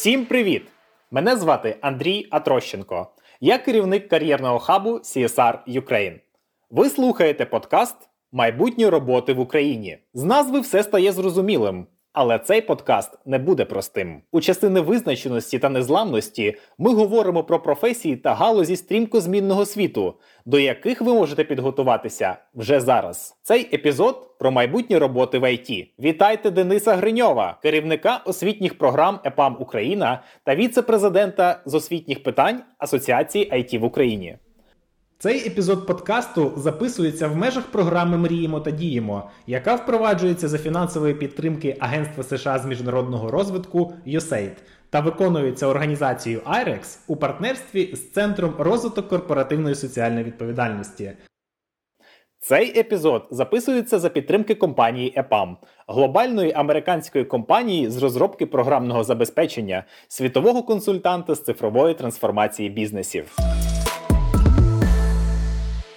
Всім привіт! Мене звати Андрій Атрощенко. Я керівник кар'єрного хабу CSR Ukraine. Ви слухаєте подкаст Майбутні роботи в Україні. З назви все стає зрозумілим. Але цей подкаст не буде простим. У часи невизначеності та незламності ми говоримо про професії та галузі стрімко змінного світу, до яких ви можете підготуватися вже зараз. Цей епізод про майбутні роботи в ІТ. Вітайте Дениса Гриньова, керівника освітніх програм ЕПАМ Україна та віце-президента з освітніх питань Асоціації IT в Україні. Цей епізод подкасту записується в межах програми Мріємо та діємо, яка впроваджується за фінансової підтримки Агентства США з міжнародного розвитку USAID та виконується організацією IREX у партнерстві з Центром розвиток корпоративної соціальної відповідальності. Цей епізод записується за підтримки компанії EPAM, глобальної американської компанії з розробки програмного забезпечення, світового консультанта з цифрової трансформації бізнесів.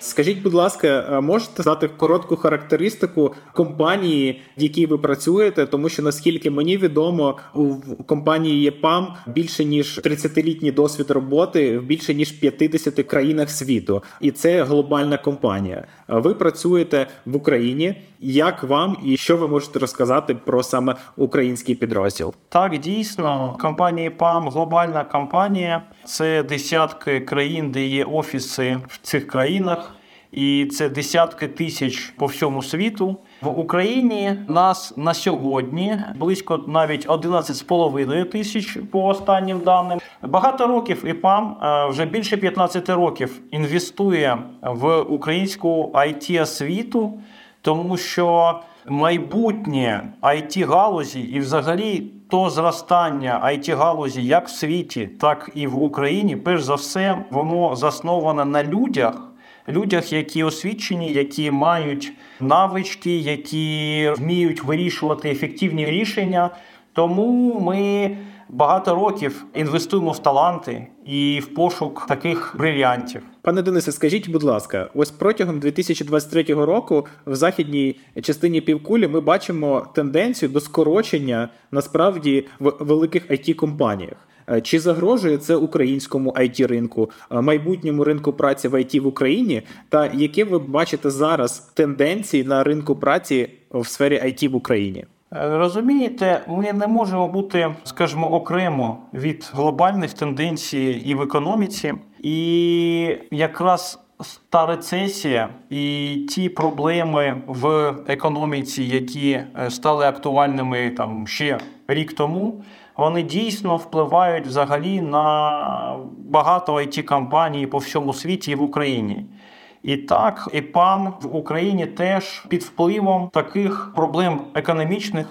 Скажіть, будь ласка, можете дати коротку характеристику компанії, в якій ви працюєте, тому що наскільки мені відомо, у компанії ЄПАМ більше ніж 30-літній досвід роботи в більше ніж 50 країнах світу, і це глобальна компанія. Ви працюєте в Україні. Як вам і що ви можете розказати про саме український підрозділ? Так, дійсно, компанія ПАМ глобальна компанія. Це десятки країн, де є офіси в цих країнах, і це десятки тисяч по всьому світу. В Україні нас на сьогодні близько навіть 11,5 тисяч по останнім даним. Багато років ІПАМ вже більше 15 років інвестує в українську it освіту тому що майбутнє it галузі і, взагалі, то зростання it галузі як в світі, так і в Україні, перш за все, воно засноване на людях. Людях, які освічені, які мають навички, які вміють вирішувати ефективні рішення. Тому ми багато років інвестуємо в таланти і в пошук таких брильянтів. Пане Денисе, скажіть, будь ласка, ось протягом 2023 року в західній частині півкулі ми бачимо тенденцію до скорочення насправді в великих it компаніях. Е, чи загрожує це українському it ринку, е, майбутньому ринку праці в IT в Україні? Та які ви бачите зараз тенденції на ринку праці в сфері IT в Україні? Е, розумієте, ми не можемо бути, скажімо, окремо від глобальних тенденцій і в економіці, і якраз та рецесія і ті проблеми в економіці, які е, стали актуальними там ще рік тому, вони дійсно впливають взагалі на багато it компаній по всьому світі і в Україні. І так, ІПАМ в Україні теж під впливом таких проблем економічних.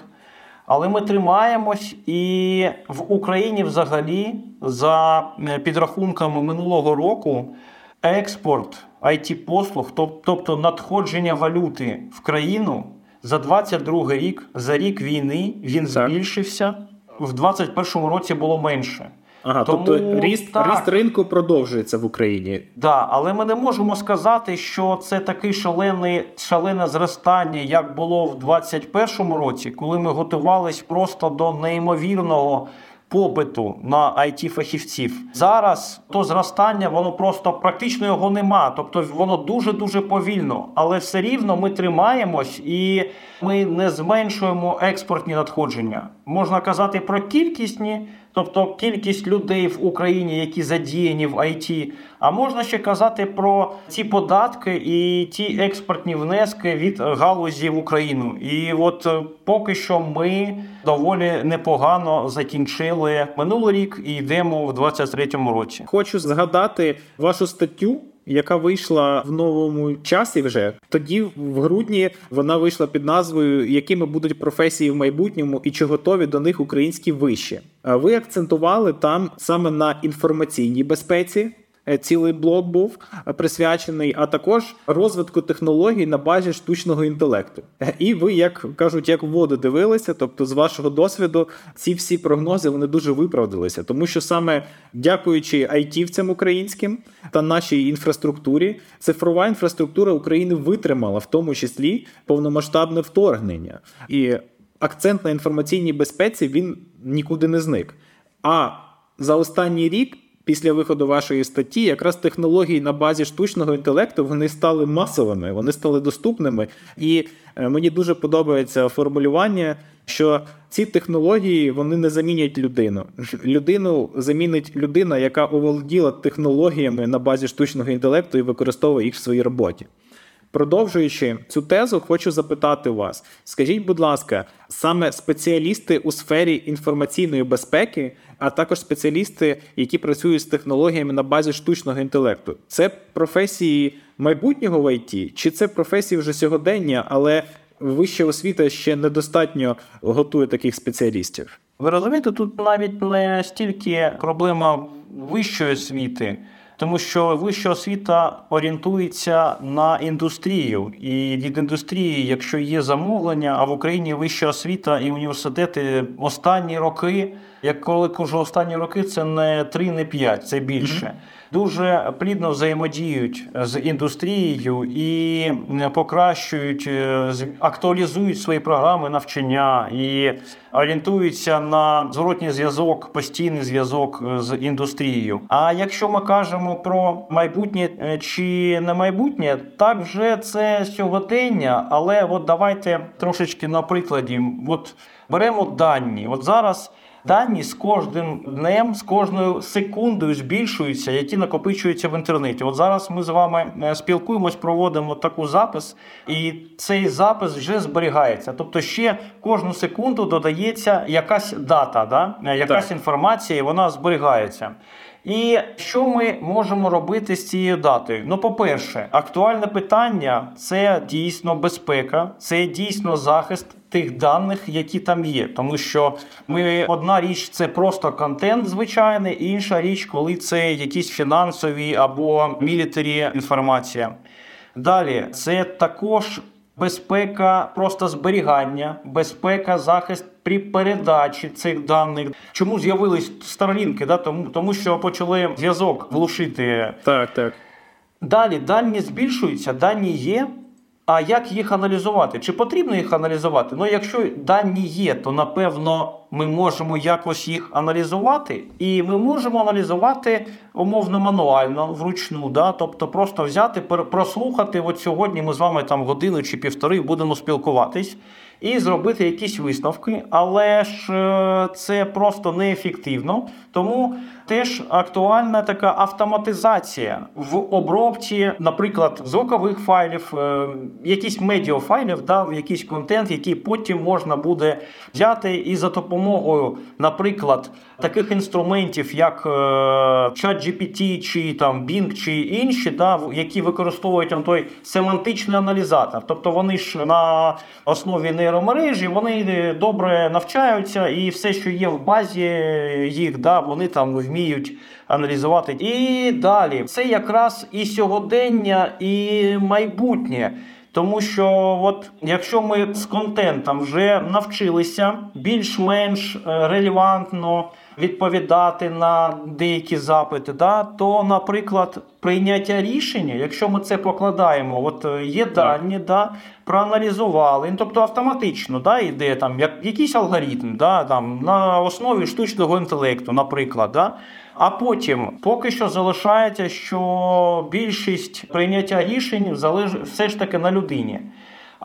Але ми тримаємось, і в Україні взагалі, за е, підрахунками минулого року, експорт it послуг тобто надходження валюти в країну за 22 рік, за рік війни, він збільшився. В 2021 році було менше. Ага, Тому, тобто ріст так, ріст ринку продовжується в Україні. Так, да, але ми не можемо сказати, що це таке шалене, шалене зростання, як було в 2021 році, коли ми готувалися просто до неймовірного попиту на it фахівців зараз то зростання, воно просто практично його нема. Тобто воно дуже дуже повільно, але все рівно ми тримаємось і ми не зменшуємо експортні надходження. Можна казати про кількісні. Тобто кількість людей в Україні, які задіяні в ІТ, а можна ще казати про ці податки і ті експортні внески від галузі в Україну. І от е, поки що ми доволі непогано закінчили минулий рік і йдемо в 23-му році. Хочу згадати вашу статтю яка вийшла в новому часі вже тоді, в грудні, вона вийшла під назвою Якими будуть професії в майбутньому і чи готові до них українські виші. Ви акцентували там саме на інформаційній безпеці. Е, цілий блок був е, присвячений, а також розвитку технологій на базі штучного інтелекту. Е, і ви, як кажуть, як воду дивилися, тобто з вашого досвіду, ці всі прогнози вони дуже виправдалися, тому що саме дякуючи айтівцям українським та нашій інфраструктурі, цифрова інфраструктура України витримала в тому числі повномасштабне вторгнення і акцент на інформаційній безпеці він нікуди не зник. А за останній рік, після виходу вашої статті, якраз технології на базі штучного інтелекту вони стали масовими, вони стали доступними. І е, мені дуже подобається формулювання, що ці технології вони не замінять людину. Людину замінить людина, яка оволоділа технологіями на базі штучного інтелекту і використовує їх в своїй роботі. Продовжуючи цю тезу, хочу запитати вас: скажіть, будь ласка, саме спеціалісти у сфері інформаційної безпеки, а також спеціалісти, які працюють з технологіями на базі штучного інтелекту, це професії майбутнього в ІТ, чи це професії вже сьогодення, але вища освіта ще недостатньо готує таких спеціалістів? Ви розумієте, тут навіть не стільки проблема вищої освіти, тому що вища освіта орієнтується на індустрію, і від індустрії, якщо є замовлення, а в Україні вища освіта і університети останні роки, як коли кажу останні роки, це не 3, не 5, це більше. Дуже плідно взаємодіють з індустрією і покращують, е, актуалізують свої програми навчання і орієнтуються на зворотній зв'язок, постійний зв'язок е, з індустрією. А якщо ми кажемо про майбутнє е, чи не майбутнє, так вже це сьогодення, але от давайте трошечки на прикладі. От беремо дані. От зараз. Дані з кожним днем, з кожною секундою збільшуються, які накопичуються в інтернеті. От зараз ми з вами е, спілкуємось, проводимо таку запис, і цей запис вже зберігається. Тобто, ще кожну секунду додається якась дата, да? е, якась Так. інформація, і вона зберігається. І що ми можемо робити з цією датою? Ну, по-перше, актуальне питання це дійсно безпека, це дійсно захист тих даних, які там є. Тому що ми одна річ це просто контент звичайний, інша річ, коли це якісь фінансові або мілітарі інформація. Далі це також безпека просто зберігання, безпека, захист при передачі цих даних. Чому з'явились старолінки? Да? Тому, тому що почали зв'язок глушити Так, так. Далі дані збільшуються, дані є. А як їх аналізувати? Чи потрібно їх аналізувати? Ну, якщо дані є, то напевно ми можемо якось їх аналізувати, і ми можемо аналізувати умовно мануально, вручну. Да? Тобто просто взяти, прослухати. От сьогодні ми з вами там годину чи півтори будемо спілкуватись і зробити якісь висновки, але ж е, це просто неефективно. Тому теж актуальна така автоматизація в обробці, наприклад, звукових файлів, е, якісь медіафайлів, да, якийсь контент, який потім можна буде взяти і за допомогою, наприклад, таких інструментів, як е, ChatGPT, чи там Bing, чи інші, да, які використовують той семантичний аналізатор. Тобто вони ж на основі нейромережі вони е, добре навчаються, і все, що є в базі їх, да, вони там вміють аналізувати. І далі це якраз і сьогодення, і майбутнє. Тому що, от якщо ми з контентом вже навчилися більш-менш е, релевантно відповідати на деякі запити, да, то, наприклад, прийняття рішення, якщо ми це покладаємо, от е, є дані, да, проаналізували, ну, тобто автоматично да, йде там як, якийсь алгоритм да, там, на основі штучного інтелекту, наприклад. Да, а потім поки що залишається, що більшість прийняття рішень залежить все ж таки на людині.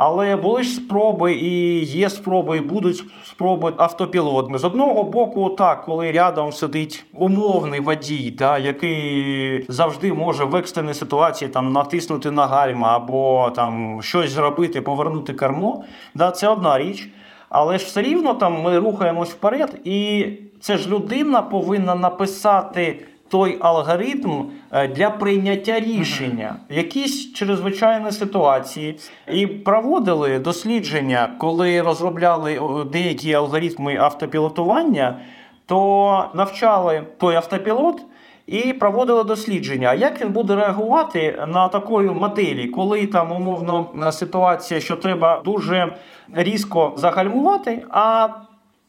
Але були ж спроби, і є спроби, і будуть спроби автопілотами. З одного боку, так, коли рядом сидить умовний водій, да, який завжди може в екстреній ситуації там натиснути на гальма або там щось зробити, повернути кермо, да, це одна річ. Але ж все рівно там ми рухаємось вперед, і це ж людина повинна написати той алгоритм е, для прийняття рішення, якісь чрезвичайні ситуації. І проводили дослідження, коли розробляли деякі алгоритми автопілотування, то навчали той автопілот. І проводили дослідження, як він буде реагувати на такої моделі, коли там умовно ситуація, що треба дуже різко загальмувати, а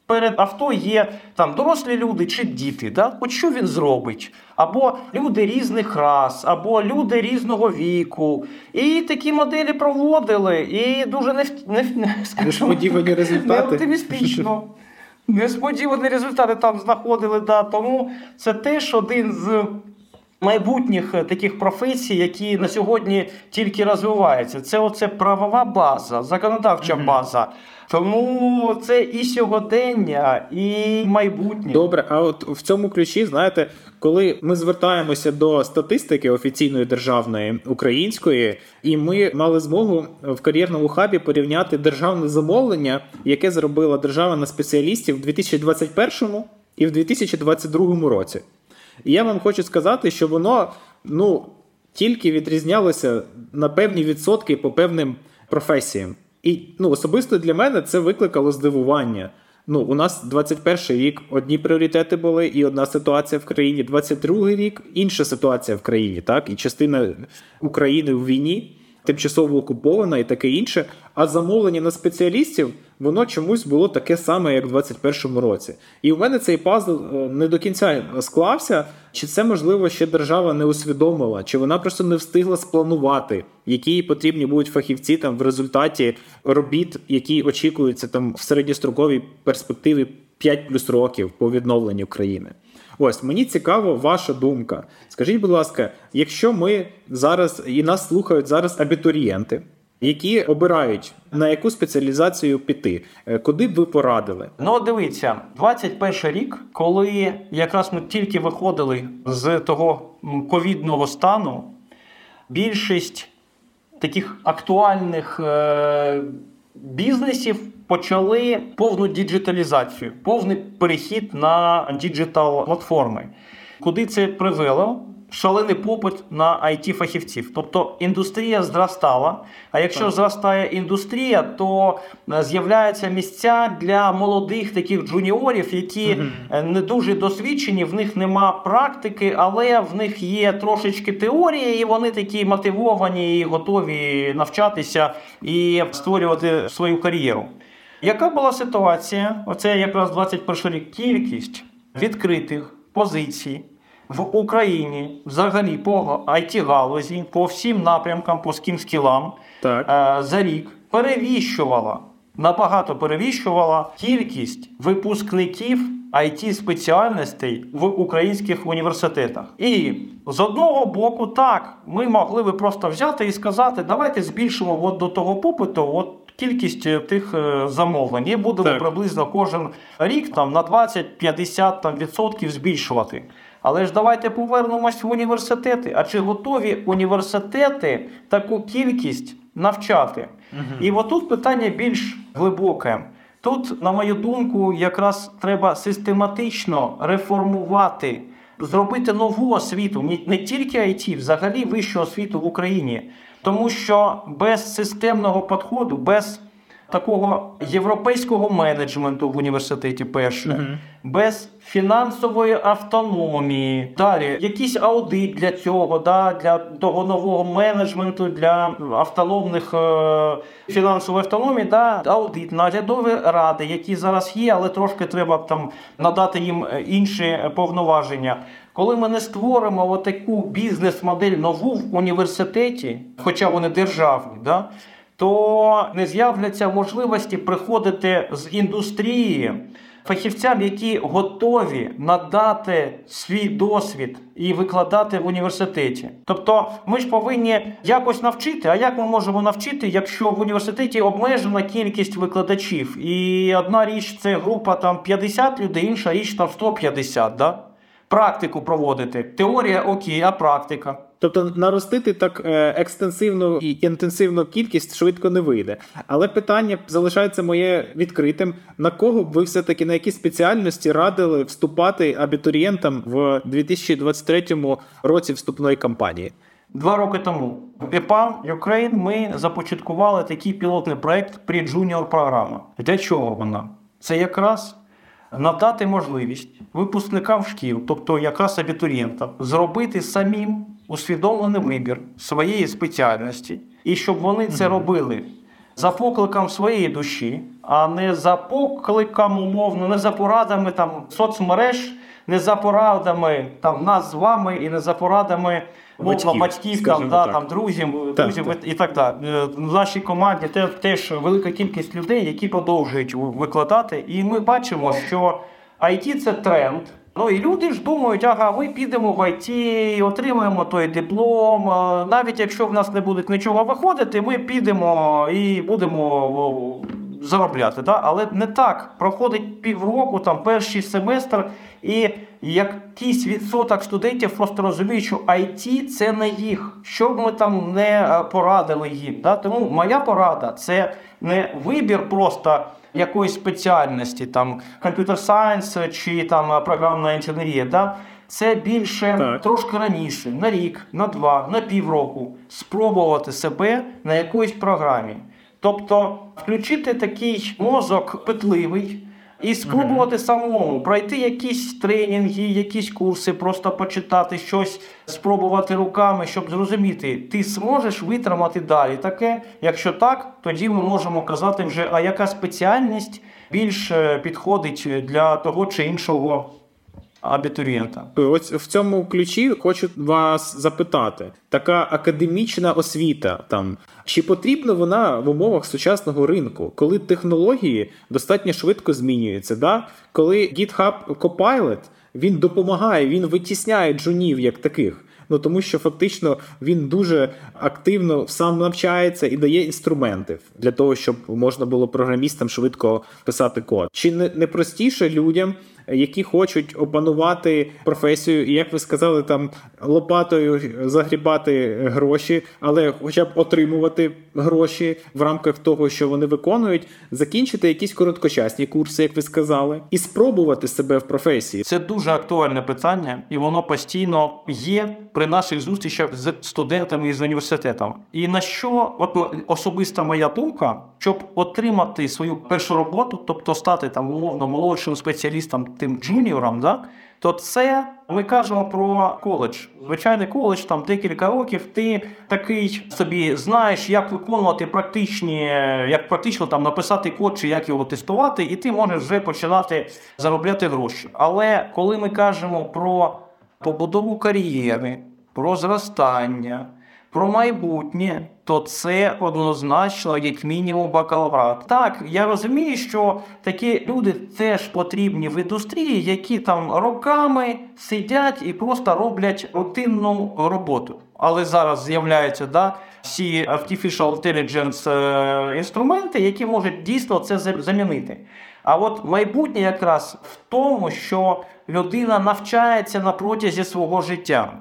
перед авто є там дорослі люди чи діти. Да? От що він зробить? Або люди різних рас, або люди різного віку. І такі моделі проводили, і дуже не, не, не, результати. не оптимістично. Несподівані результати там знаходили, да. тому це теж один з майбутніх е, таких професій, які на сьогодні тільки розвиваються. Це оце правова база, законодавча база. Тому це і сьогодення, і майбутнє. Добре, а от в цьому ключі, знаєте, коли ми звертаємося до статистики офіційної державної української, і ми мали змогу в кар'єрному хабі порівняти державне замовлення, яке зробила держава на спеціалістів в 2021 і в 2022 році. І я вам хочу сказати, що воно ну тільки відрізнялося на певні відсотки по певним професіям. І ну, особисто для мене це викликало здивування. Ну, у нас 21 рік одні пріоритети були, і одна ситуація в країні. 22 рік інша ситуація в країні, так, і частина України в війні, тимчасово окупована і таке інше. А замовлення на спеціалістів воно чомусь було таке саме, як в 21-му році. І у мене цей пазл е, не до кінця склався. Чи це можливо ще держава не усвідомила, чи вона просто не встигла спланувати, які потрібні будуть фахівці там в результаті робіт, які очікуються там в середньостроковій перспективі 5 плюс років по відновленню країни. Ось мені цікаво ваша думка. Скажіть, будь ласка, якщо ми зараз і нас слухають зараз абітурієнти, які обирають на яку спеціалізацію піти, е, куди б ви порадили? Ну, дивіться, 21 рік, коли якраз ми тільки виходили з того ковідного стану, більшість таких актуальних е- бізнесів почали повну діджиталізацію, повний перехід на digital платформи. Куди це привело? Шалений попит на it фахівців Тобто індустрія зростала. А якщо Так. зростає індустрія, то е, з'являються місця для молодих таких джуніорів, які е, не дуже досвідчені, в них нема практики, але в них є трошечки теорії, і вони такі мотивовані і готові навчатися і створювати свою кар'єру. Яка була ситуація? Оце якраз 21 рік кількість відкритих позицій в Україні взагалі по it галузі, по всім напрямкам, по скілам Так. е, за рік перевіщувала, набагато перевіщувала кількість випускників it спеціальностей в українських університетах. І з одного боку, так, ми могли би просто взяти і сказати, давайте збільшимо от до того попиту. От Кількість е, тих е, замовлень і будемо Так. приблизно кожен рік там на 20-50 там, відсотків збільшувати. Але ж давайте повернемось в університети. А чи готові університети таку кількість навчати? І отут питання більш глибоке. Тут, на мою думку, якраз треба систематично реформувати, зробити нову освіту, не, не тільки IT, взагалі вищу освіту в Україні. Тому що без системного підходу, без такого європейського менеджменту в університеті перше, без фінансової автономії, далі якийсь аудит для цього, да, для того нового менеджменту, для автономних е, фінансової автономії, да, аудит, наглядові ради, які зараз є, але трошки треба там надати їм е, інші повноваження. Коли ми не створимо таку бізнес-модель нову в університеті, хоча вони державні, да, то не з'являться можливості приходити з індустрії фахівцям, які готові надати свій досвід і викладати в університеті. Тобто ми ж повинні якось навчити. А як ми можемо навчити, якщо в університеті обмежена кількість викладачів? І одна річ це група там 50 людей, інша річ там 150, да? Практику проводити. Теорія окей, а практика. Тобто наростити так е, екстенсивну і інтенсивну кількість швидко не вийде. Але питання залишається моє відкритим: на кого б ви все-таки на які спеціальності радили вступати абітурієнтам в 2023 році вступної кампанії? Два роки тому в EPAM Ukraine ми започаткували такий пілотний проект Pre-Junior програма. Для чого вона? Це якраз надати можливість випускникам шкіл, тобто якраз абітурієнтам, зробити самим усвідомлений вибір своєї спеціальності, і щоб вони це робили за покликом своєї душі, а не за покликом умовно, не за порадами там соцмереж, не за порадами там нас з вами і не за порадами Батьків, батьків, там, да, так. там друзів, Так, друзів так. і так далі. Е, В нашій команді теж велика кількість людей, які продовжують викладати, і ми бачимо, що IT це тренд. Ну і люди ж думають, ага, ми підемо в IT, отримаємо той диплом. Навіть якщо в нас не буде нічого виходити, ми підемо і будемо заробляти. Да? Але не так. Проходить півроку, там перший семестр, і якийсь відсоток студентів просто розуміють, що IT це не їх. Що б ми там не е, порадили їм. Да? Тому моя порада це не вибір просто якоїсь спеціальності, там комп'ютер сайенс чи там програмна інженерія. Да? Це більше Так. трошки раніше, на рік, на два, на півроку спробувати себе на якоїсь програмі. Тобто включити такий мозок питливий і спробувати самому пройти якісь тренінги, якісь курси, просто почитати щось, спробувати руками, щоб зрозуміти, ти зможеш витримати далі таке. Якщо так, тоді ми можемо казати вже, а яка спеціальність більш е, підходить для того чи іншого абітурієнта. Ось в цьому ключі хочу вас запитати: така академічна освіта там чи потрібна вона в умовах сучасного ринку, коли технології достатньо швидко змінюються? Да? Коли GitHub Copilot він допомагає, він витісняє джунів як таких. Ну тому що фактично він дуже активно сам навчається і дає інструменти для того, щоб можна було програмістам швидко писати код. Чи не, не простіше людям, які хочуть опанувати професію, і як ви сказали, там лопатою загрібати гроші, але хоча б отримувати гроші в рамках того, що вони виконують, закінчити якісь короткочасні курси, як ви сказали, і спробувати себе в професії. Це дуже актуальне питання, і воно постійно є при наших зустрічах з студентами із університетом. І на що от особиста моя думка, щоб отримати свою першу роботу, тобто стати там умовно молодшим спеціалістом, тим джуніором, да, то це ми кажемо про коледж. Звичайний коледж, там декілька років. Ти такий собі знаєш, як виконувати практичні, як практично там написати код чи як його тестувати, і ти можеш вже починати заробляти гроші. Але коли ми кажемо про побудову кар'єри, про зростання, про майбутнє, то це однозначно як мінімум бакалаврат. Так, я розумію, що такі люди теж потрібні в індустрії, які там роками сидять і просто роблять рутинну роботу. Але зараз з'являються да, всі artificial intelligence е, інструменти, які можуть дійсно це замінити. А от майбутнє якраз в тому, що людина навчається на протязі свого життя.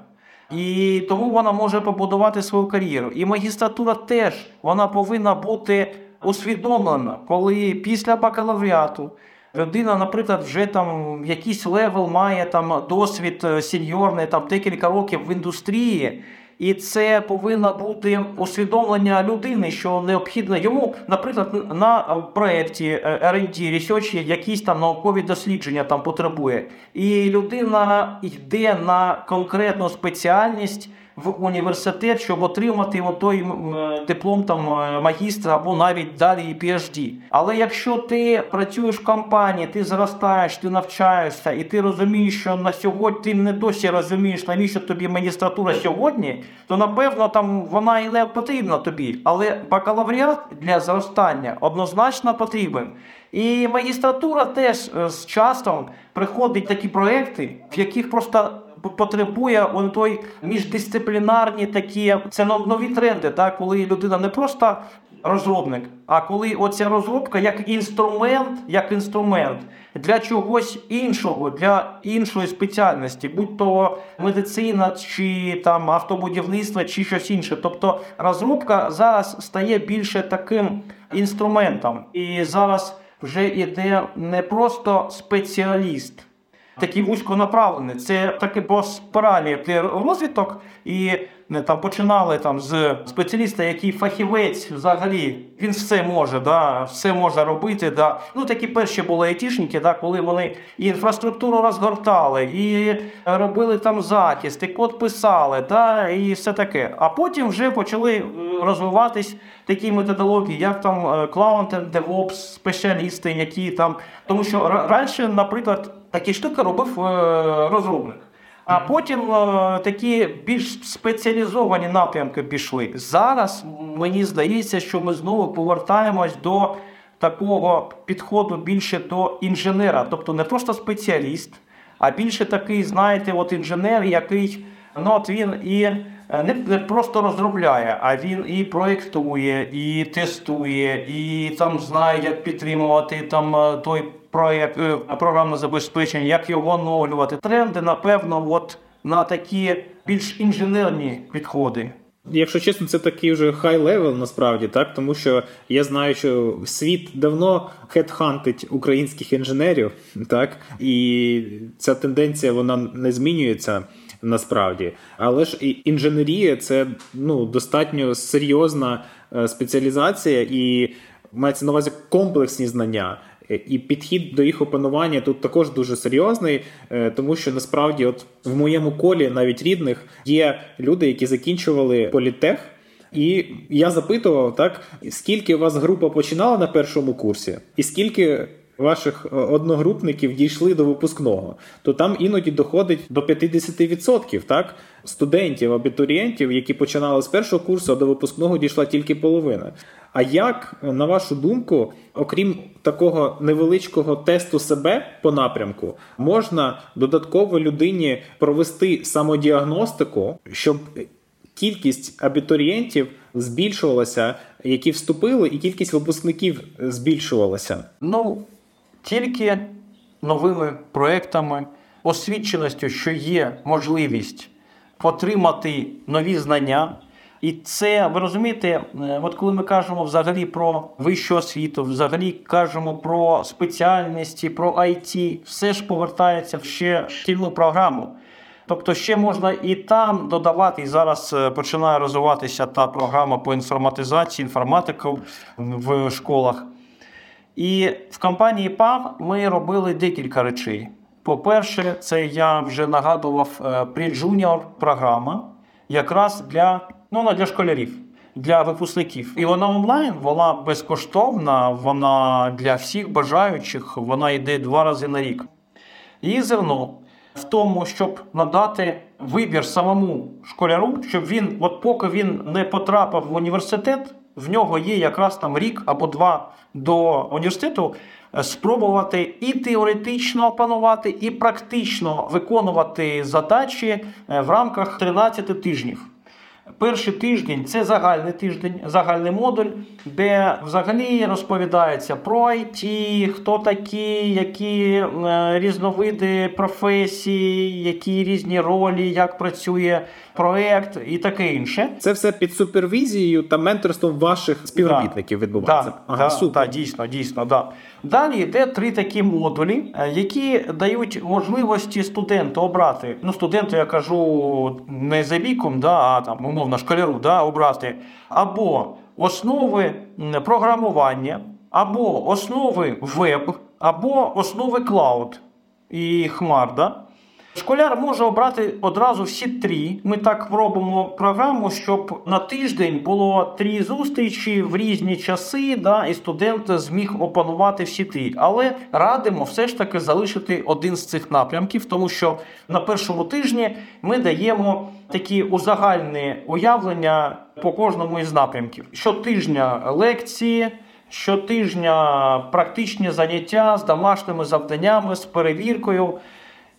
І тому вона може побудувати свою кар'єру. І магістратура теж вона повинна бути усвідомлена, коли після бакалавріату людина, наприклад, вже там якийсь level має там досвід е, сеньорний, там декілька років в індустрії. І це повинно бути усвідомлення людини, що необхідно йому, наприклад, на проєкті е, R&D, research якісь там наукові дослідження там потребує. І людина йде на конкретну спеціальність в університет, щоб отримати той диплом там е, магістра або навіть далі і PhD. Але якщо ти працюєш в компанії, ти зростаєш, ти навчаєшся, і ти розумієш, що на сьогодні ти не досі розумієш, навіщо тобі магістратура сьогодні, то напевно там вона і не потрібна тобі. Але бакалавріат для зростання однозначно потрібен. І магістратура теж е, з часом приходять такі проекти, в яких просто потребує он той міждисциплінарні такі це нові тренди, так, коли людина не просто розробник, а коли оця розробка як інструмент, як інструмент для чогось іншого, для іншої спеціальності, будь то медицина чи там автобудівництво, чи щось інше. Тобто розробка зараз стає більше таким інструментом, і зараз вже йде не просто спеціаліст. Такі вузьконаправлені. Це таки по спиралі йти розвиток, і не, там починали там з спеціаліста, який фахівець взагалі він все може, да, все може робити. Да. Ну такі перші були айтішники, да, коли вони і інфраструктуру розгортали, і робили там захист, і код писали, да, і все таке. А потім вже почали е, розвиватись такі методології, як там е, and DevOps спеціалісти, які там. Тому що раніше, наприклад, такі штуки робив е, розробник. А потім е, такі більш спеціалізовані напрямки пішли. Зараз мені здається, що ми знову повертаємось до такого підходу більше до інженера, тобто не просто спеціаліст, а більше такий, знаєте, от інженер, який ну, от він і е, не, просто розробляє, а він і проєктує, і тестує, і там знає, як підтримувати там той проєкт, е, програмне забезпечення, як його оновлювати. Тренди, напевно, от на такі більш інженерні підходи. Якщо чесно, це такий вже high level насправді, так тому що я знаю, що світ давно хедхантить українських інженерів, так і ця тенденція вона не змінюється насправді. Але ж інженерія це ну достатньо серйозна е, спеціалізація і мається на увазі комплексні знання. Е, І підхід до їх опанування тут також дуже серйозний, е, тому що насправді, от в моєму колі, навіть рідних, є люди, які закінчували політех. І я запитував, так, скільки у вас група починала на першому курсі, і скільки ваших е, одногрупників дійшли до випускного, то там іноді доходить до 50% так, студентів, абітурієнтів, які починали з першого курсу, а до випускного дійшла тільки половина. А як, на вашу думку, окрім такого невеличкого тесту себе по напрямку, можна додатково людині провести самодіагностику, щоб кількість абітурієнтів збільшувалася, які вступили, і кількість випускників збільшувалася? Ну, тільки новими проектами, освіченістю, що є можливість отримати нові знання. І це, ви розумієте, е, от коли ми кажемо взагалі про вищу освіту, взагалі кажемо про спеціальності, про IT, все ж повертається в ще шкільну програму. Тобто ще можна і там додавати, і зараз е, починає розвиватися та програма по інформатизації, інформатику в школах. І в компанії PAM ми робили декілька речей. По-перше, це я вже нагадував е, pre-junior програма, якраз для, ну, для школярів, для випускників. І вона онлайн, вона безкоштовна, вона для всіх бажаючих, вона йде два рази на рік. Її зерно в тому, щоб надати вибір самому школяру, щоб він, от поки він не потрапив в університет, в нього є якраз там рік або два до університету е, спробувати і теоретично опанувати, і практично виконувати задачі е, в рамках 13 тижнів. Перший тиждень це загальний тиждень, загальний модуль, де взагалі розповідається про IT, хто такі, які е, різновиди професій, які різні ролі, як працює проект і таке інше. Це все під супервізією та менторством ваших співробітників відбувається. Так, ага, да, супер. да, дійсно, дійсно, да. Далі йде три такі модулі, е, які дають можливості студенту обрати. Ну, студенту я кажу не за віком, да, а там, умовно, школяру, да, обрати або основи програмування, або основи веб, або основи клауд і хмар. Да? Школяр може обрати одразу всі три. Ми так робимо програму, щоб на тиждень було три зустрічі в різні часи, да, і студент зміг опанувати всі три. Але радимо все ж таки залишити один з цих напрямків, тому що на першому тижні ми даємо такі узагальні уявлення по кожному із напрямків. Щотижня лекції. Щотижня практичні заняття з домашніми завданнями, з перевіркою.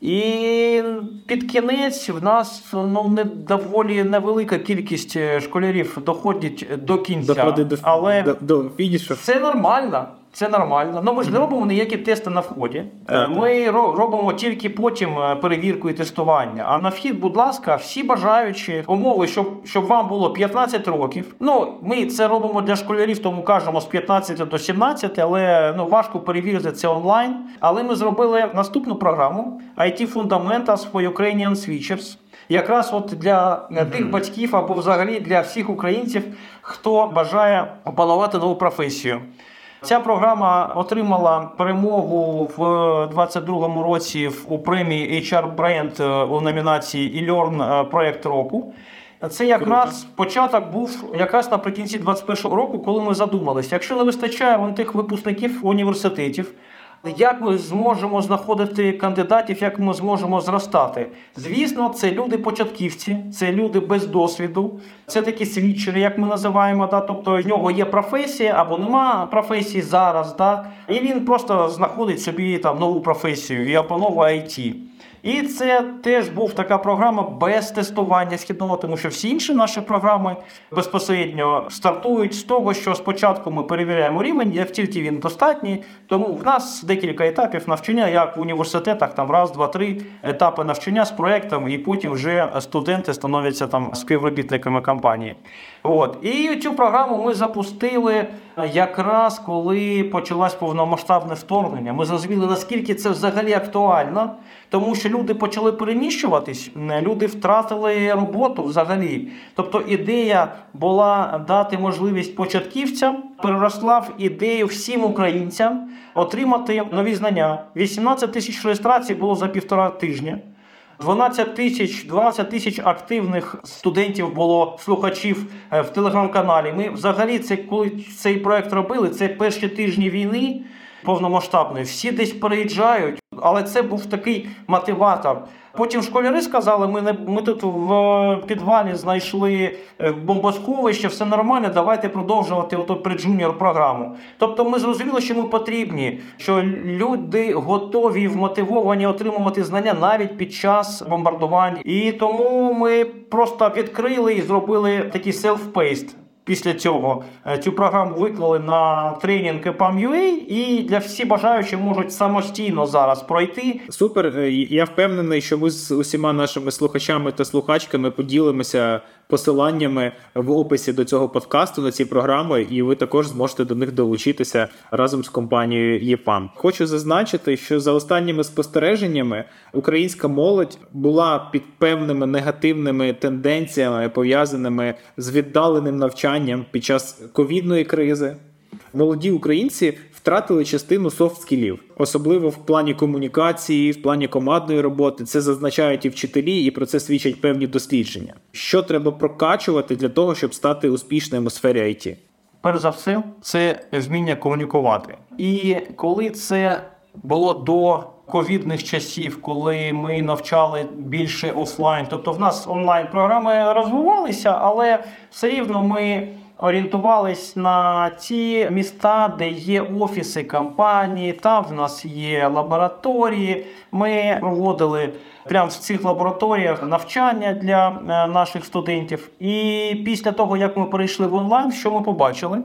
І під кінець в нас ну, не доволі невелика кількість е, школярів доходять до кінця. Доходить до, але до, до фінішу. це нормально. Це нормально. Ну ми ж не робимо ніякі тести на вході. Ми робимо тільки потім е, перевірку і тестування. А на вхід, будь ласка, всі бажаючі умови, щоб, щоб вам було 15 років. Ну, ми це робимо для школярів, тому кажемо з 15 до 17, але ну важко перевірити це онлайн. Але ми зробили наступну програму IT Fundamentals for Ukrainian Switchers. Якраз от для е, тих батьків або взагалі для всіх українців, хто бажає опанувати нову професію. Ця програма отримала перемогу в 2022 році у премії HR Brand е, у номінації E-Learn проект року. Це якраз початок був якраз наприкінці 2021 року, коли ми задумалися, якщо не вистачає вон тих випускників університетів, як ми зможемо знаходити кандидатів, як ми зможемо зростати? Звісно, це люди початківці, це люди без досвіду, це такі свідчери, як ми називаємо. Да? Тобто в нього є професія або нема професії зараз, да? і він просто знаходить собі там нову професію і опановує IT. І це теж був така програма без тестування східного, тому що всі інші наші програми безпосередньо стартують з того, що спочатку ми перевіряємо рівень, як тільки він достатній. Тому в нас декілька етапів навчання, як в університетах, там раз, два, три етапи навчання з проектом, і потім вже студенти становляться там співробітниками компанії. От і цю програму ми запустили якраз коли почалось повномасштабне вторгнення. Ми зрозуміли, наскільки це взагалі актуально, тому що люди почали переміщуватись, люди втратили роботу взагалі. Тобто ідея була дати можливість початківцям, переросла в ідею всім українцям отримати нові знання. 18 тисяч реєстрацій було за півтора тижня. 12 тисяч 12 тисяч активних студентів було слухачів е, в телеграм-каналі. Ми взагалі це коли цей проект робили, це перші тижні війни повномасштабної. Всі десь переїжджають, але це був такий мотиватор. Потім школяри сказали, ми не ми тут в е, підвалі знайшли е, бомбосховище, все нормально, давайте продовжувати ото pre-junior програму. Тобто ми зрозуміли, що ми потрібні, що люди готові вмотивовані отримувати знання навіть під час бомбардувань. І тому ми просто відкрили і зробили такий self-paced. Після цього е, цю програму виклали на тренінг EPAM.ua і для всі бажаючі можуть самостійно зараз пройти. Супер. Е, Я впевнений, що ми з усіма нашими слухачами та слухачками поділимося посиланнями в описі до цього подкасту на ці програми, і ви також зможете до них долучитися разом з компанією ЄПАМ. Хочу зазначити, що за останніми спостереженнями українська молодь була під певними негативними тенденціями, пов'язаними з віддаленим навчанням під час ковідної кризи. Молоді українці втратили частину софт-скілів, особливо в плані комунікації, в плані командної роботи. Це зазначають і вчителі, і про це свідчать певні дослідження. Що треба прокачувати для того, щоб стати успішним у сфері IT? Перш за все, це вміння комунікувати. І коли це було до ковідних часів, коли ми навчали більше офлайн, тобто в нас онлайн програми розвивалися, але все рівно ми. Орієнтувались на ті міста, де є офіси компанії, там в нас є лабораторії. Ми проводили прямо в цих лабораторіях навчання для е, наших студентів. І після того, як ми перейшли в онлайн, що ми побачили?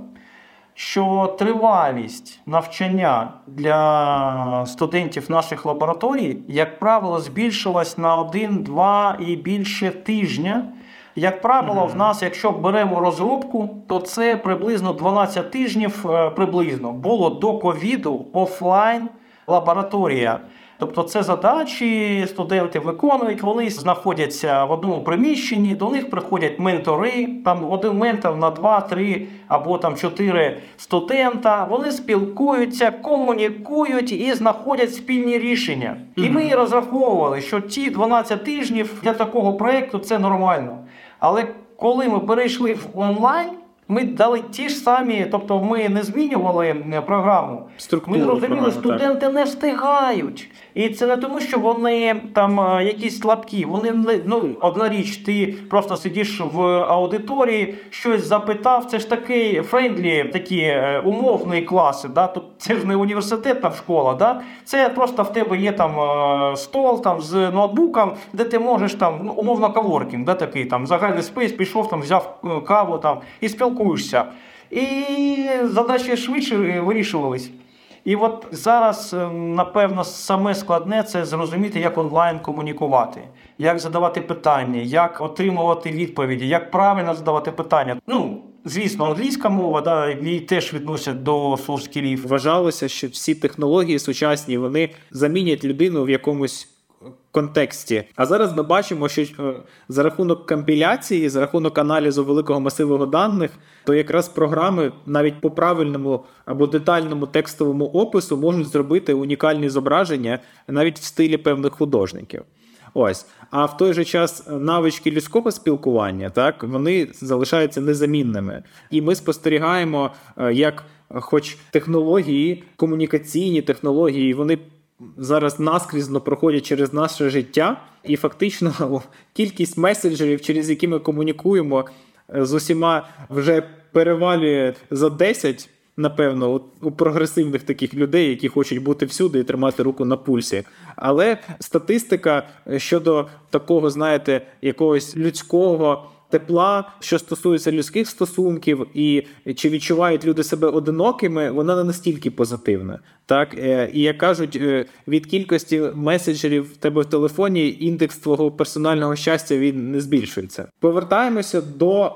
Що тривалість навчання для студентів наших лабораторій, як правило, збільшилась на один-два і більше тижня. Як правило, в нас, якщо беремо розробку, то це приблизно 12 тижнів е, приблизно було до ковіду офлайн лабораторія. Тобто це задачі студенти виконують, вони знаходяться в одному приміщенні, до них приходять ментори, там один ментор на два, три або там чотири студента. Вони спілкуються, комунікують і знаходять спільні рішення. І ми розраховували, що ті 12 тижнів для такого проєкту це нормально. Але коли ми перейшли в онлайн, ми дали ті ж самі, тобто ми не змінювали е, програму. Структуру Ми зрозуміли, програми, так. студенти не встигають. І це не тому, що вони там е, якісь слабкі. Вони не ну одна річ, ти просто сидиш в аудиторії, щось запитав. Це ж такий friendly, такі е, умовні класи. Да? Тут це ж не університетна школа. Да? Це просто в тебе є там стол там з ноутбуком, де ти можеш там ну, умовно коворкінг, да, такий там загальний space, пішов там, взяв каву там і спілкуєшся. І задачі швидше вирішувались. І от зараз, е, напевно, саме складне це зрозуміти, як онлайн комунікувати, як задавати питання, як отримувати відповіді, як правильно задавати питання. Ну, звісно, англійська мова, да, її теж відносять до skillів. Вважалося, що всі технології сучасні вони замінять людину в якомусь контексті. А зараз ми бачимо, що е, за рахунок компіляції, за рахунок аналізу великого масиву даних, то якраз програми навіть по правильному або детальному текстовому опису можуть зробити унікальні зображення навіть в стилі певних художників. Ось, а в той же час навички людського спілкування, так вони залишаються незамінними, і ми спостерігаємо, е, як, хоч технології, комунікаційні технології, вони зараз наскрізно проходять через наше життя, і фактично кількість меседжерів, через які ми комунікуємо е, з усіма, вже перевалює за 10, Напевно, у, у прогресивних таких людей, які хочуть бути всюди і тримати руку на пульсі. Але статистика щодо такого, знаєте, якогось людського тепла, що стосується людських стосунків, і чи відчувають люди себе одинокими, вона не настільки позитивна. Так Е, і як кажуть, е, від кількості меседжерів в тебе в телефоні індекс твого персонального щастя він не збільшується. Повертаємося до.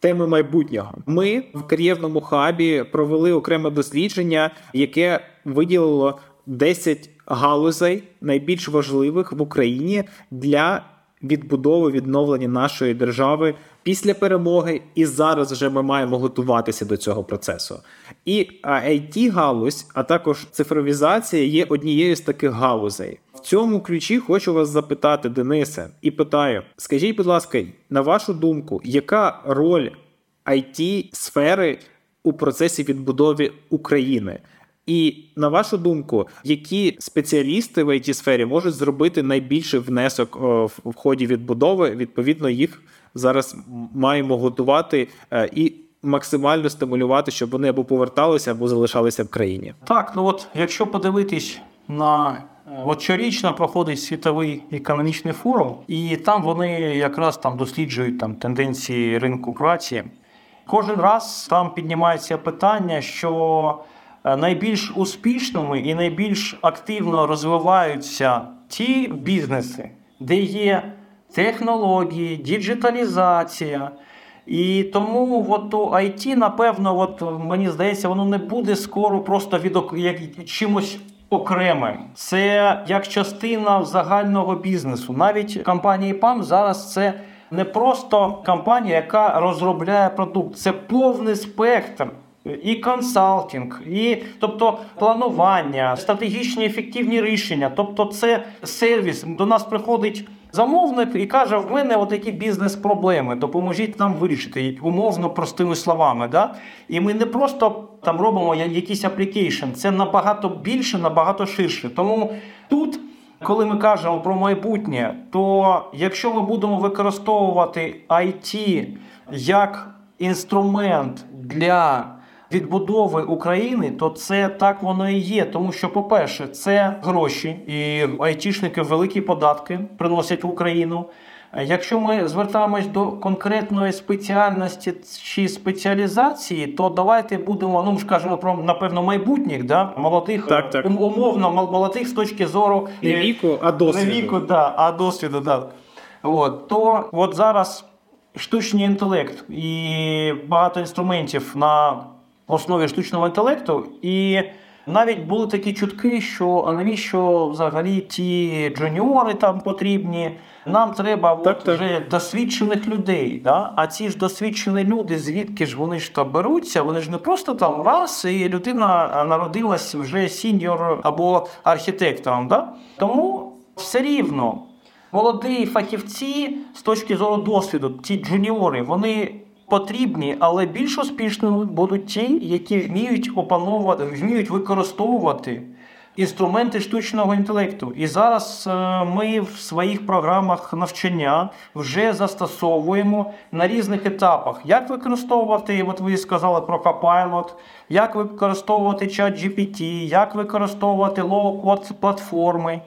Теми майбутнього ми в кар'єрному хабі провели окреме дослідження, яке виділило 10 галузей найбільш важливих в Україні для відбудови відновлення нашої держави після перемоги, і зараз вже ми маємо готуватися до цього процесу. І it галузь, а також цифровізація є однією з таких галузей. В цьому ключі хочу вас запитати, Денисе, і питаю: скажіть, будь ласка, на вашу думку, яка роль it сфери у процесі відбудови України? І на вашу думку, які спеціалісти в it сфері можуть зробити найбільший внесок в ході відбудови? Відповідно, їх зараз маємо готувати е, і максимально стимулювати, щоб вони або поверталися, або залишалися в країні. Так, ну от якщо подивитись на е, От щорічно проходить світовий економічний форум, і там вони якраз там досліджують там тенденції ринку праці. Кожен раз там піднімається питання, що е, найбільш успішними і найбільш активно розвиваються ті бізнеси, де є технології, діджиталізація. І тому от IT, напевно, от мені здається, воно не буде скоро просто від як чимось окремим. Це як частина загального бізнесу. Навіть компанія PAM зараз це не просто компанія, яка розробляє продукт, це повний спектр. І консалтинг, і тобто планування, стратегічні ефективні рішення. Тобто, це сервіс. До нас приходить замовник і каже: в мене отакі бізнес-проблеми. Допоможіть нам вирішити умовно простими словами. Да? І ми не просто там робимо якийсь application, це набагато більше, набагато ширше. Тому тут. Коли ми кажемо про майбутнє, то якщо ми будемо використовувати IT як інструмент для відбудови України, то це так воно і є. Тому що, по-перше, це гроші, і айтішники великі податки приносять в Україну. Якщо ми звертаємось до конкретної спеціальності чи спеціалізації, то давайте будемо, ну ж кажемо про напевно майбутніх, да молодих так, так. умовно молодих з точки зору не віку, а досвіду. Не віку, да, а досвіду, да. От, то от зараз штучний інтелект і багато інструментів на основі штучного інтелекту. І навіть були такі чутки, що а навіщо взагалі ті джуніори там потрібні. Нам треба так, от, так. вже досвідчених людей. Да? А ці ж досвідчені люди, звідки ж вони ж там беруться? Вони ж не просто там раз, і людина народилась вже сіньор або архітектором. Да? Тому все рівно молоді фахівці з точки зору досвіду, ті джуніори, вони потрібні, але більш успішними будуть ті, які вміють опановувати, вміють використовувати інструменти штучного інтелекту. І зараз е, ми в своїх програмах навчання вже застосовуємо на різних етапах, як використовувати, от ви сказали про Copilot, як використовувати чат GPT, як використовувати low-code платформи.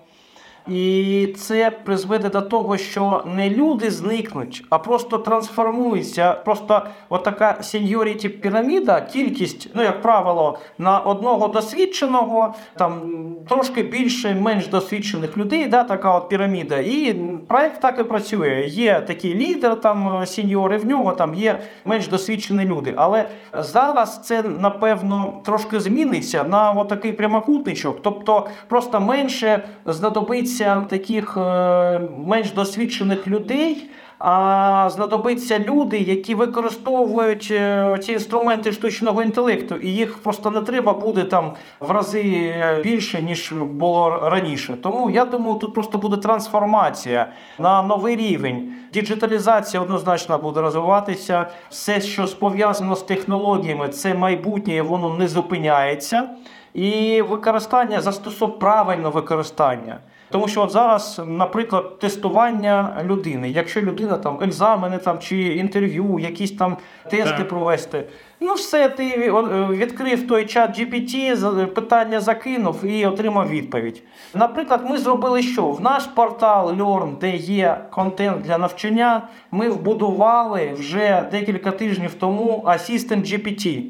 І це призведе до того, що не люди зникнуть, а просто трансформуються. Просто отака сеньоріті піраміда, кількість, ну як правило, на одного досвідченого, там трошки більше, менш досвідчених людей, да, така от піраміда. І проект так і працює. Є такий лідер, там сеньори, в нього там є менш досвідчені люди. Але зараз це напевно трошки зміниться на отакий прямокутничок. Тобто просто менше знадобиться таких е, менш досвідчених людей. А знадобиться люди, які використовують е, ці інструменти штучного інтелекту, і їх просто не треба буде там в рази е, більше ніж було раніше. Тому я думаю, тут просто буде трансформація на новий рівень. Діджиталізація однозначно буде розвиватися. Все, що пов'язано з технологіями, це майбутнє, воно не зупиняється. І використання застосов правильне використання. Тому що от зараз, наприклад, тестування людини. Якщо людина там екзамени там чи інтерв'ю, якісь там тести Так. провести. Ну, все, ти е, відкрив той чат GPT, питання закинув і отримав відповідь. Наприклад, ми зробили що? В наш портал Learn, де є контент для навчання, ми вбудували вже декілька тижнів тому Assistant GPT.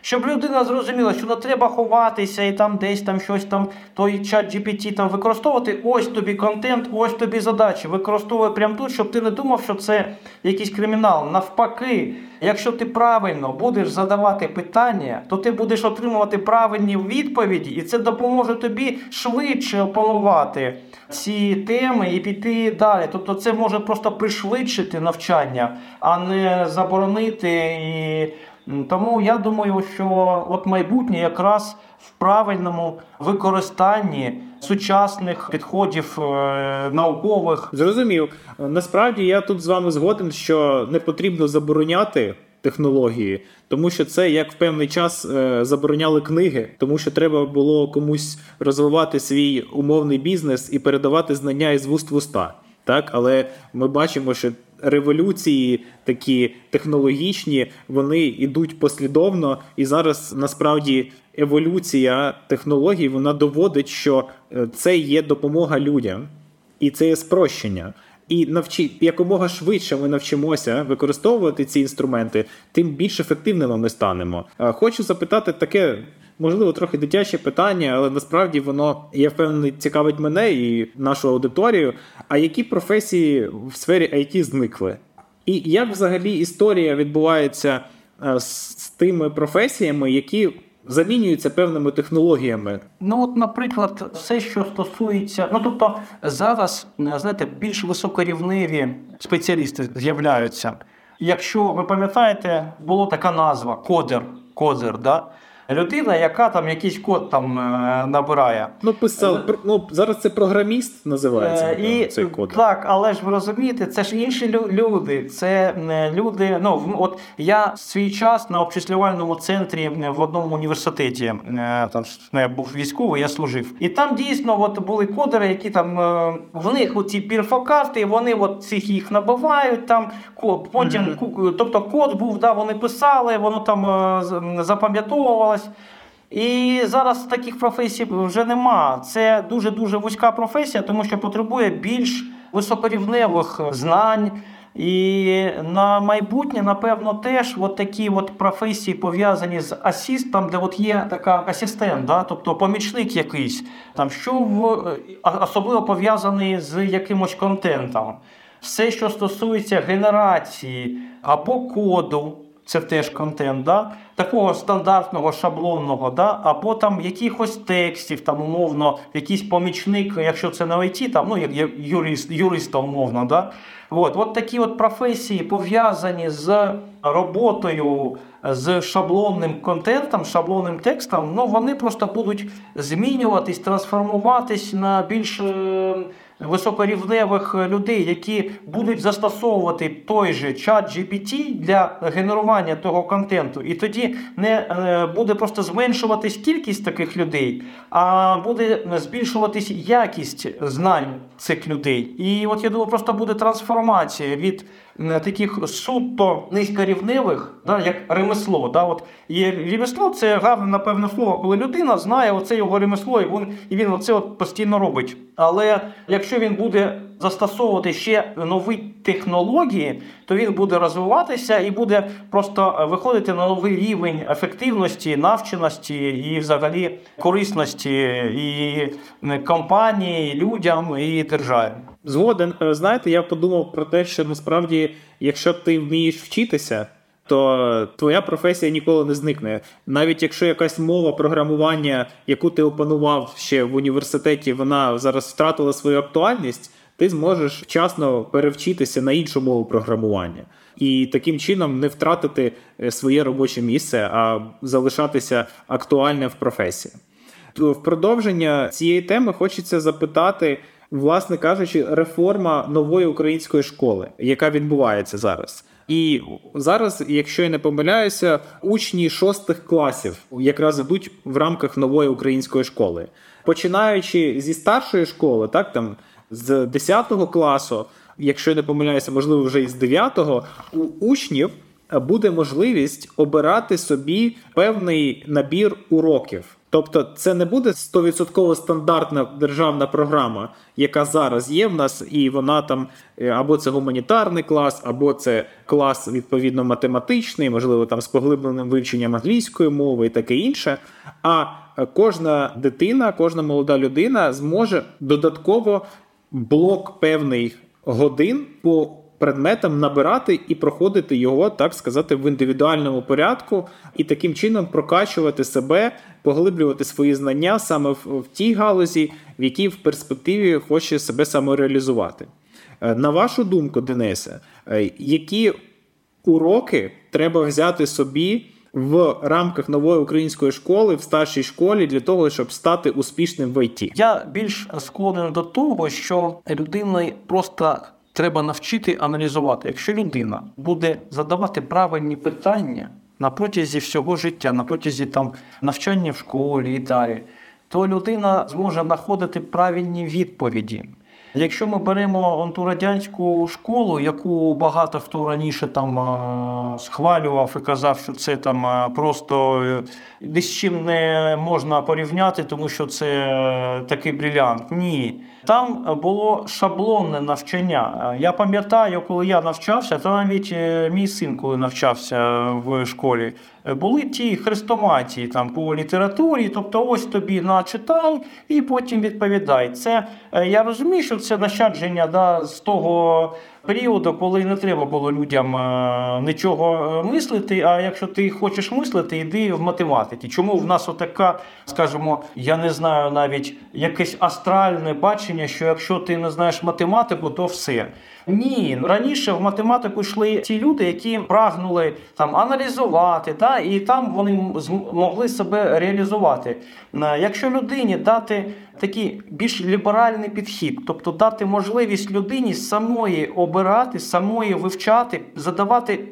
Щоб людина зрозуміла, що не треба ховатися і там десь там щось там, той чат GPT там використовувати. Ось тобі контент, ось тобі задачі. Використовуй прямо тут, щоб ти не думав, що це якийсь кримінал. Навпаки, якщо ти правильно будеш задавати питання, то ти будеш отримувати правильні відповіді, і це допоможе тобі швидше опанувати ці теми і піти далі. Тобто, це може просто пришвидшити навчання, а не заборонити і. Тому я думаю, що от майбутнє якраз в правильному використанні сучасних підходів е, наукових. Зрозумів. Насправді я тут з вами згоден, що не потрібно забороняти технології, тому що це як в певний час е, забороняли книги, тому що треба було комусь розвивати свій умовний бізнес і передавати знання із вуст в уста. Так, але ми бачимо, що революції такі технологічні, вони йдуть послідовно, і зараз насправді еволюція технологій вона доводить, що е, це є допомога людям, і це є спрощення. І навчи якомога швидше ми навчимося використовувати ці інструменти, тим більш ефективними ми станемо. Е, Хочу запитати таке, можливо, трохи дитяче питання, але насправді воно я впевнений цікавить мене і нашу аудиторію. А які професії в сфері IT зникли? І як взагалі історія відбувається е, з тими професіями, які замінюються певними технологіями? Ну, от, наприклад, все, що стосується, ну тобто зараз, знаєте, більш високорівневі спеціалісти з'являються. Якщо ви пам'ятаєте, була така назва кодер. Кодер, да? Людина, яка там якийсь код там е, набирає. Ну, писав, пр- ну зараз це програміст називається Е, і цей код. так, але ж ви розумієте, це ж інші лю- люди. Це е, люди. Ну от я свій час на обчислювальному центрі е, в одному університеті. е, Там ну, я був військовий, я служив. І там дійсно от були кодери, які там е, в них оці пірфокарти, вони от цих їх набивають там. ко- Потім ку- тобто код був, да, вони писали, воно там е, з- І зараз таких професій вже нема. Це дуже дуже вузька професія, тому що потребує більш високорівневих знань. І на майбутнє, напевно, теж от такі от професії пов'язані з assist, там, де от є така асистент, да? тобто помічник якийсь, там, що в, особливо пов'язаний з якимось контентом. Все, що стосується генерації або коду, це теж контент, да? Такого стандартного шаблонного, да? або там якихось текстів, там умовно, якийсь помічник, якщо це не IT, там, ну, як юрист, юриста умовно. Да? От, от такі от професії пов'язані з роботою з шаблонним контентом, шаблонним текстом, ну вони просто будуть змінюватись, трансформуватись на більш е, високорівневих людей, які будуть застосовувати той же чат GPT для генерування того контенту. І тоді не е, буде просто зменшуватись кількість таких людей, а буде збільшуватись якість знань цих людей. І от я думаю, просто буде трансформація від таких суто низькорівневих, да, як ремесло. Да, от є ремесло це гарне, напевне, слово, коли людина знає оце його ремесло, і він, і він оце от постійно робить. Але якщо він буде застосовувати ще нові технології, то він буде розвиватися і буде просто виходити на новий рівень ефективності, навченості і взагалі корисності і компанії, і людям і державі. Згоден, Е, знаєте, я подумав про те, що насправді, якщо ти вмієш вчитися, то твоя професія ніколи не зникне. Навіть якщо якась мова програмування, яку ти опанував ще в університеті, вона зараз втратила свою актуальність, ти зможеш вчасно перевчитися на іншу мову програмування. І таким чином не втратити е, своє робоче місце, а залишатися актуальним в професії. В продовження цієї теми хочеться запитати, власне кажучи, реформа нової української школи, яка відбувається зараз. І зараз, якщо я не помиляюся, учні шостих класів якраз йдуть в рамках нової української школи, починаючи зі старшої школи, так там з 10 класу, якщо я не помиляюся, можливо, вже із 9, у учнів буде можливість обирати собі певний набір уроків. Тобто, це не буде 100% стандартна державна програма, яка зараз є в нас, і вона там е, або це гуманітарний клас, або це клас відповідно математичний, можливо, там з поглибленим вивченням англійської мови і таке інше. А е, кожна дитина, кожна молода людина зможе додатково блок певний годин по предметам набирати і проходити його, так сказати, в індивідуальному порядку, і таким чином прокачувати себе, поглиблювати свої знання саме в, тій галузі, в якій в перспективі хоче себе самореалізувати. Е, На вашу думку, Денисе, е, які уроки треба взяти собі? В рамках нової української школи в старшій школі для того, щоб стати успішним в ІТ. Я більш склонен до того, що людині просто треба навчити аналізувати. Якщо людина буде задавати правильні питання на протязі всього життя, на протязі там навчання в школі і далі, то людина зможе знаходити правильні відповіді. Якщо ми беремо ту радянську школу, яку багато хто раніше там е, схвалював і казав, що це там е, просто е, ні з чим не можна порівняти, тому що це такий брилянт. Ні. Там було шаблонне навчання. Е, Я пам'ятаю, коли я навчався, то навіть е, мій син, коли навчався в школі, е, були ті хрестоматії там по літературі, тобто ось тобі начитай і потім відповідай. Це е, я розумію, що це нащадження да, з того періоду, коли не треба було людям е, нічого е, мислити. А якщо ти хочеш мислити, йди в математиці. Чому в нас отака, скажімо, я не знаю навіть якесь астральне бачення, що якщо ти не знаєш математику, то все. Ні, раніше в математику йшли ті люди, які прагнули там аналізувати, та, і там вони зм- могли себе реалізувати. Е, Якщо людині дати такий більш ліберальний підхід, тобто дати можливість людині самої обирати, самої вивчати, задавати,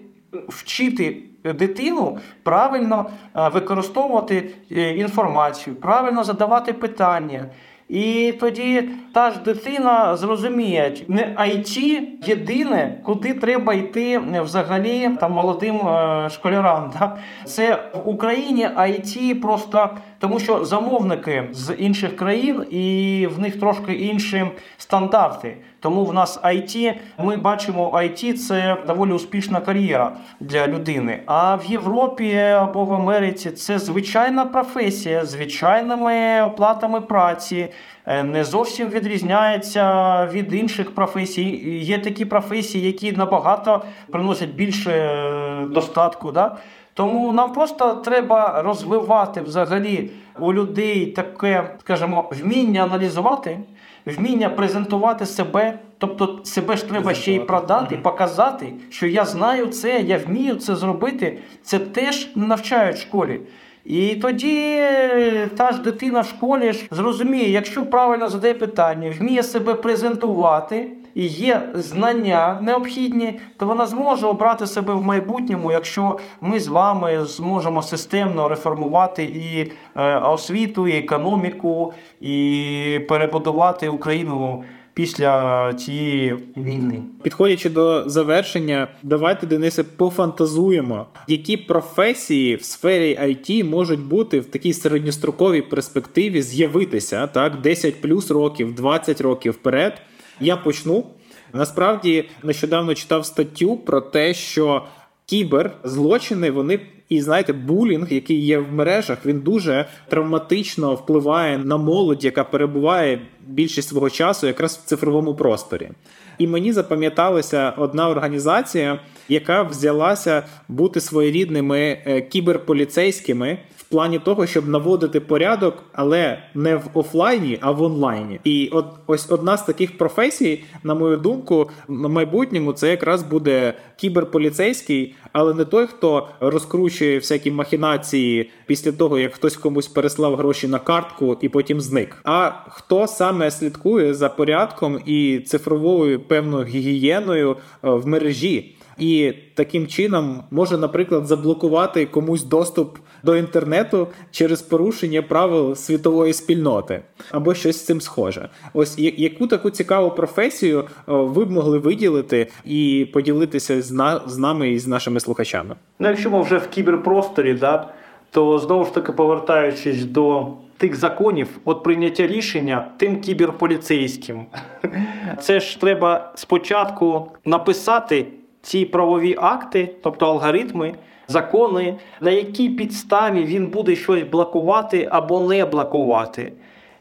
вчити дитину правильно е, використовувати е, інформацію, правильно задавати питання. І тоді та ж дитина зрозуміє, не IT єдине, куди треба йти взагалі там молодим е, школярам. Да? Це в Україні IT просто тому, що замовники з інших країн і в них трошки інші стандарти. Тому в нас IT, ми бачимо, IT це доволі успішна кар'єра для людини. А в Європі або в Америці це звичайна професія звичайними оплатами праці. е, Не зовсім відрізняється від інших професій. Є такі професії, які набагато приносять більше е, достатку. Да? Тому нам просто треба розвивати взагалі у людей таке, скажімо, вміння аналізувати, вміння презентувати себе. Тобто себе ж треба ще й продати, показати, що я знаю це, я вмію це зробити. Це теж не навчають в школі. І тоді е, та ж дитина в школі ж зрозуміє, якщо правильно задає питання, вміє себе презентувати і є знання необхідні, то вона зможе обрати себе в майбутньому, якщо ми з вами зможемо системно реформувати і е, освіту, і економіку, і перебудувати Україну після цієї війни. Підходячи до завершення, давайте, Денисе, пофантазуємо, які професії в сфері IT можуть бути в такій середньостроковій перспективі з'явитися так 10 плюс років, 20 років вперед. Я почну. Насправді нещодавно читав статтю про те, що кіберзлочини вони і знаєте, булінг, який є в мережах, він дуже травматично впливає на молодь, яка перебуває більшість свого часу якраз в цифровому просторі. І мені запам'яталася одна організація, яка взялася бути своєрідними е, кіберполіцейськими плані того, щоб наводити порядок, але не в офлайні, а в онлайні. І от ось одна з таких професій, на мою думку, на майбутньому це якраз буде кіберполіцейський, але не той, хто розкручує всякі махінації після того, як хтось комусь переслав гроші на картку і потім зник. А хто саме слідкує за порядком і цифровою певною гігієною е, в мережі. І таким чином може, наприклад, заблокувати комусь доступ до інтернету через порушення правил світової спільноти або щось з цим схоже. Ось яку таку цікаву професію е, ви б могли виділити і поділитися з, на, з нами і з нашими слухачами? Ну, якщо ми вже в кіберпросторі, да, то знову ж таки повертаючись до тих законів, от прийняття рішення тим кіберполіцейським. Це ж треба спочатку написати ці правові акти, тобто алгоритми, закони, на якій підставі він буде щось блокувати або не блокувати.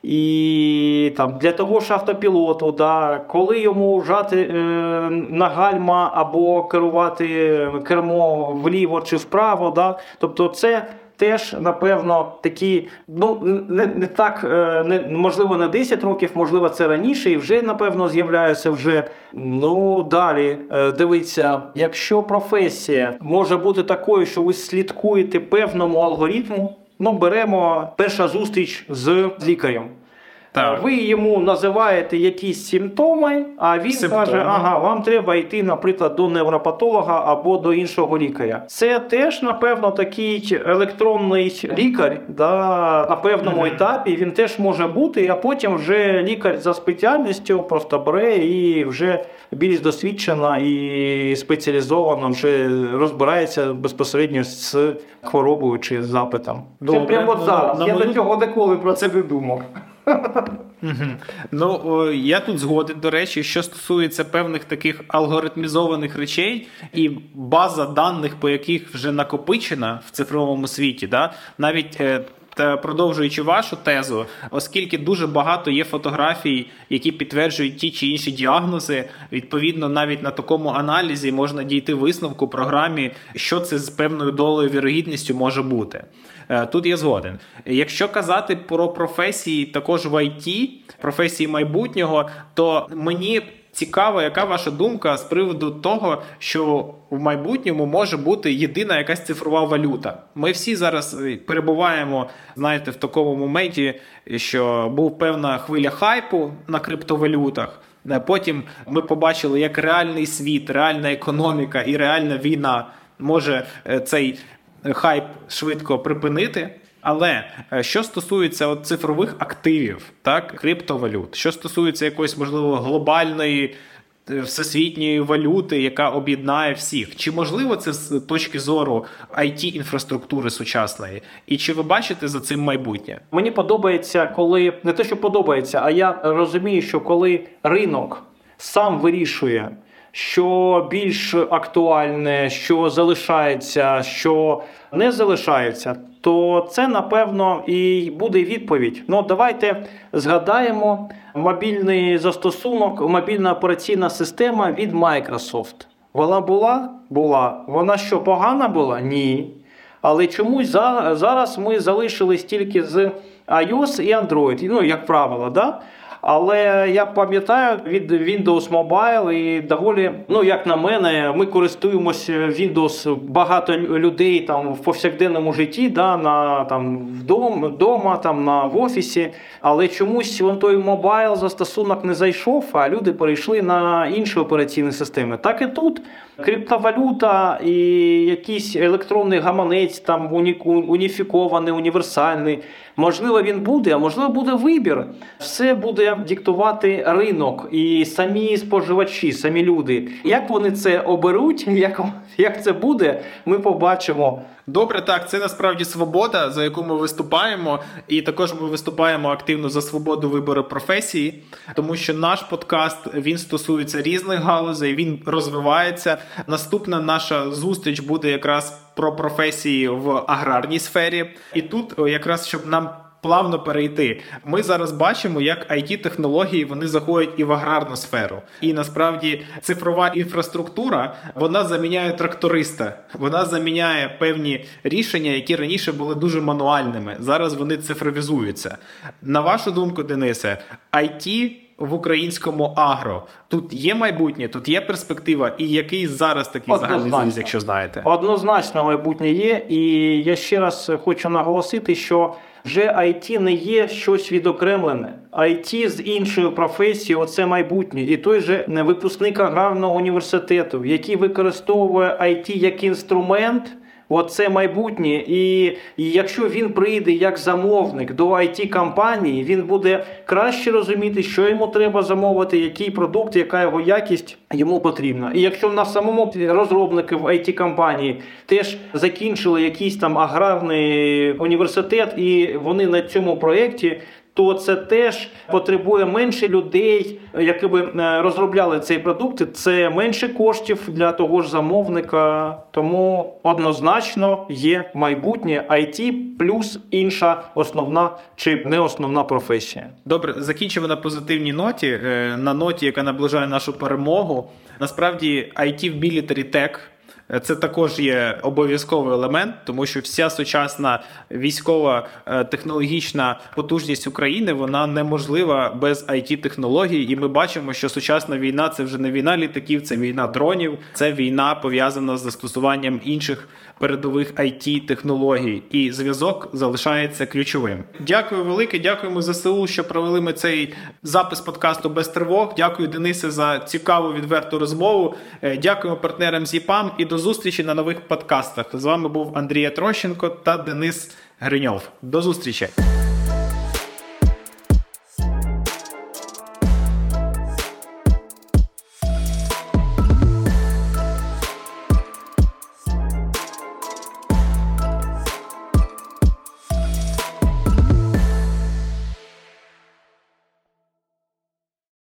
І там для того ж автопілоту, да, коли йому вжати е, на гальма або керувати кермо вліво чи вправо, да, тобто це. Теж, напевно, такі, ну не, не так, е, не, можливо, не 10 років, можливо, це раніше, і вже, напевно, з'являються вже. Ну, далі, дивиться, дивіться, якщо професія може бути такою, що ви слідкуєте певному алгоритму, ну, беремо перша зустріч з лікарем. Так. Ви йому називаєте якісь симптоми, а він Симптоми. каже, ага, вам треба йти, наприклад, до невропатолога або до іншого лікаря. Це теж, напевно, такий електронний лікар да, на певному етапі він теж може бути, а потім вже лікар за спеціальністю просто бере і вже більш досвідчена і спеціалізовано вже розбирається безпосередньо з хворобою чи з запитом. Добре. Це прямо Ну, зараз. на Я мою- до цього ніколи про це не думав. Ну я тут згоден, до речі, що стосується певних таких алгоритмізованих речей, і база даних, по яких вже накопичена в цифровому світі, да, навіть. Е, продовжуючи вашу тезу, оскільки дуже багато є фотографій, які підтверджують ті чи інші діагнози, відповідно, навіть на такому аналізі можна дійти висновку програмі, що це з певною долею вірогідністю може бути. Е, Тут я згоден. Якщо казати про професії також в IT, професії майбутнього, то мені цікаво, яка ваша думка з приводу того, що в майбутньому може бути єдина якась цифрова валюта. Ми всі зараз е, перебуваємо, знаєте, в такому моменті, що був певна хвиля хайпу на криптовалютах. Е, Потім ми побачили, як реальний світ, реальна економіка і реальна війна може е, цей хайп швидко припинити. Але е, що стосується от цифрових активів, так криптовалют, що стосується якоїсь можливо глобальної е, всесвітньої валюти, яка об'єднає всіх, чи можливо це з точки зору it інфраструктури сучасної, і чи ви бачите за цим майбутнє? Мені подобається, коли не те, що подобається, а я розумію, що коли ринок сам вирішує, що більш актуальне, що залишається, що не залишається, то це напевно і буде відповідь. Ну давайте згадаємо мобільний застосунок, мобільна операційна система від Microsoft. Вона була? Була. Вона що погана була? Ні. Але чомусь за, зараз ми залишились тільки з iOS і Android, ну, як правило, да? Але я пам'ятаю від Windows Mobile і доволі, ну як на мене, ми користуємося Windows багато людей там в повсякденному житті, да, на там вдома, вдома, там на в офісі. Але чомусь вон той мобайл застосунок не зайшов, а люди перейшли на інші операційні системи. Так і тут криптовалюта і якийсь електронний гаманець, там уніфікований, універсальний. Можливо, він буде, а можливо, буде вибір. Все буде диктувати ринок і самі споживачі, самі люди. Як вони це оберуть, як, як це буде, ми побачимо. Добре, так, це насправді свобода, за яку ми виступаємо, і також ми виступаємо активно за свободу вибору професії, тому що наш подкаст він стосується різних галузей, він розвивається. Наступна наша зустріч буде якраз про професії в аграрній сфері, і тут якраз щоб нам. Плавно перейти. Ми зараз бачимо, як it технології вони заходять і в аграрну сферу. І насправді цифрова інфраструктура вона заміняє тракториста, вона заміняє певні рішення, які раніше були дуже мануальними. Зараз вони цифровізуються. На вашу думку, Денисе, IT в українському агро тут є майбутнє, тут є перспектива, і який зараз такий загальний зріз, якщо знаєте. Однозначно майбутнє є, і я ще раз хочу наголосити, що вже IT не є щось відокремлене. IT з іншою професією це майбутнє. І той же не випускник аграрного університету, який використовує IT як інструмент. Оце майбутнє, і, якщо він прийде як замовник до it компанії, він буде краще розуміти, що йому треба замовити, який продукт, яка його якість йому потрібна. І якщо в нас самому розробники в it компанії теж закінчили якийсь там аграрний університет, і вони на цьому проєкті. То це теж потребує менше людей, які би е, розробляли цей продукт. Це менше коштів для того ж замовника. Тому однозначно є майбутнє IT плюс інша основна чи не основна професія. Добре, закінчимо на позитивній ноті, е, на ноті, яка наближає нашу перемогу. Насправді, IT в Military Tech це також є обов'язковий елемент, тому що вся сучасна військова е, технологічна потужність України вона неможлива без it технологій. І ми бачимо, що сучасна війна це вже не війна літаків, це війна дронів, це війна пов'язана з застосуванням інших передових it технологій. І зв'язок залишається ключовим. Дякую велике. Дякуємо ЗСУ, що провели ми цей запис подкасту без тривог. Дякую, Денисе, за цікаву відверту розмову. Е, Дякуємо партнерам з ЄПАМ і до зустрічі на нових подкастах. З вами був Андрій Трощенко та Денис Гриньов. До зустрічі.